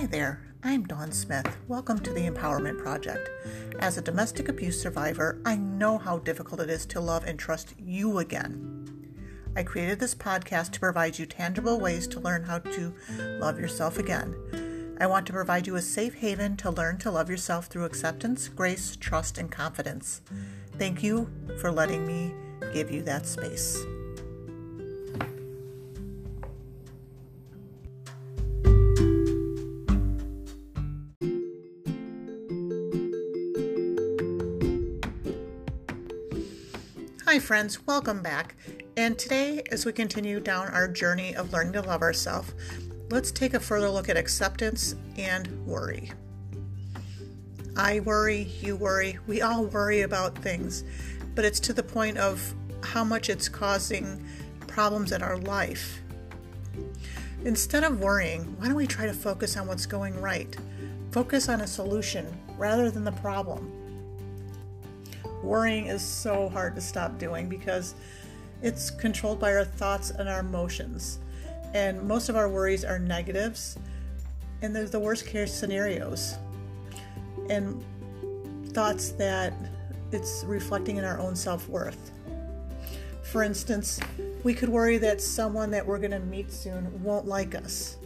there, I'm Dawn Smith. Welcome to the Empowerment Project. As a domestic abuse survivor, I know how difficult it is to love and trust you again. I created this podcast to provide you tangible ways to learn how to love yourself again. I want to provide you a safe haven to learn to love yourself through acceptance, grace, trust, and confidence. Thank you for letting me give you that space. Hi, friends, welcome back. And today, as we continue down our journey of learning to love ourselves, let's take a further look at acceptance and worry. I worry, you worry, we all worry about things, but it's to the point of how much it's causing problems in our life. Instead of worrying, why don't we try to focus on what's going right? Focus on a solution rather than the problem worrying is so hard to stop doing because it's controlled by our thoughts and our emotions. And most of our worries are negatives, and they're the worst case scenarios. And thoughts that it's reflecting in our own self worth. For instance, we could worry that someone that we're going to meet soon won't like us.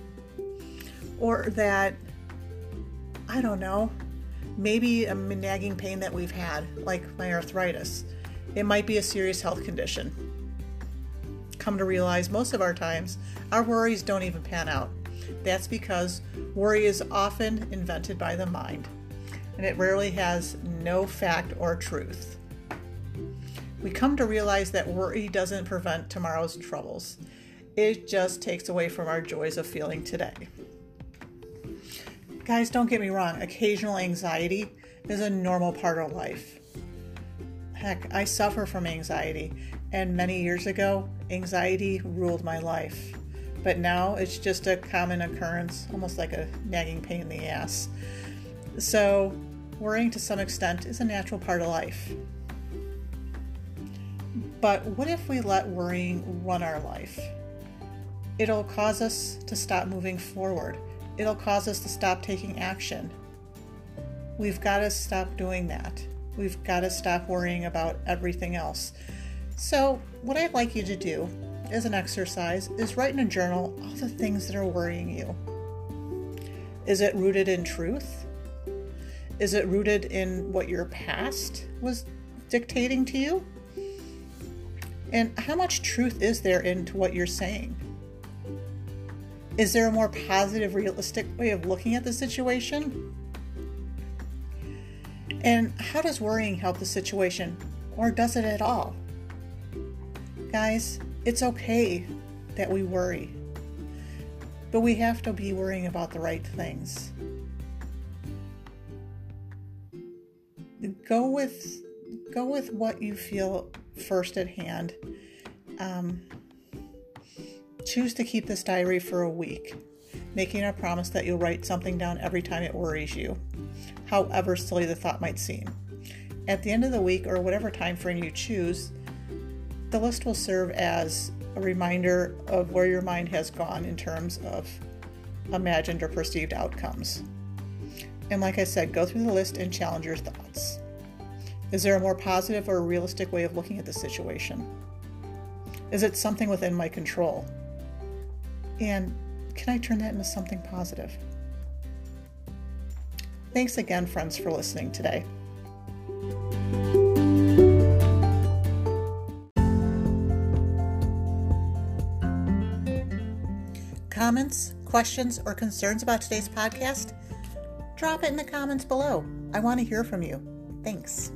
Or that, I don't know, maybe a nagging pain that we've had, like my arthritis. It might be a serious health condition. Come to realize most of our times, our worries don't even pan out. That's because worry is often invented by the mind, and it rarely has no fact or truth. We come to realize that worry doesn't prevent tomorrow's troubles, it just takes away from our joys of feeling today. Guys, don't get me wrong, occasional anxiety is a normal part of life. Heck, I suffer from anxiety, and many years ago, anxiety ruled my life. But now it's just a common occurrence, almost like a nagging pain in the ass. So, worrying to some extent is a natural part of life. But what if we let worrying run our life? It'll cause us to stop moving forward it'll cause us to stop taking action. We've got to stop doing that. We've got to stop worrying about everything else. So, what I'd like you to do as an exercise is write in a journal all the things that are worrying you. Is it rooted in truth? Is it rooted in what your past was dictating to you? And how much truth is there into what you're saying? Is there a more positive, realistic way of looking at the situation? And how does worrying help the situation, or does it at all? Guys, it's okay that we worry, but we have to be worrying about the right things. Go with go with what you feel first at hand. Um, Choose to keep this diary for a week, making a promise that you'll write something down every time it worries you, however silly the thought might seem. At the end of the week or whatever time frame you choose, the list will serve as a reminder of where your mind has gone in terms of imagined or perceived outcomes. And like I said, go through the list and challenge your thoughts. Is there a more positive or realistic way of looking at the situation? Is it something within my control? And can I turn that into something positive? Thanks again, friends, for listening today. Comments, questions, or concerns about today's podcast? Drop it in the comments below. I want to hear from you. Thanks.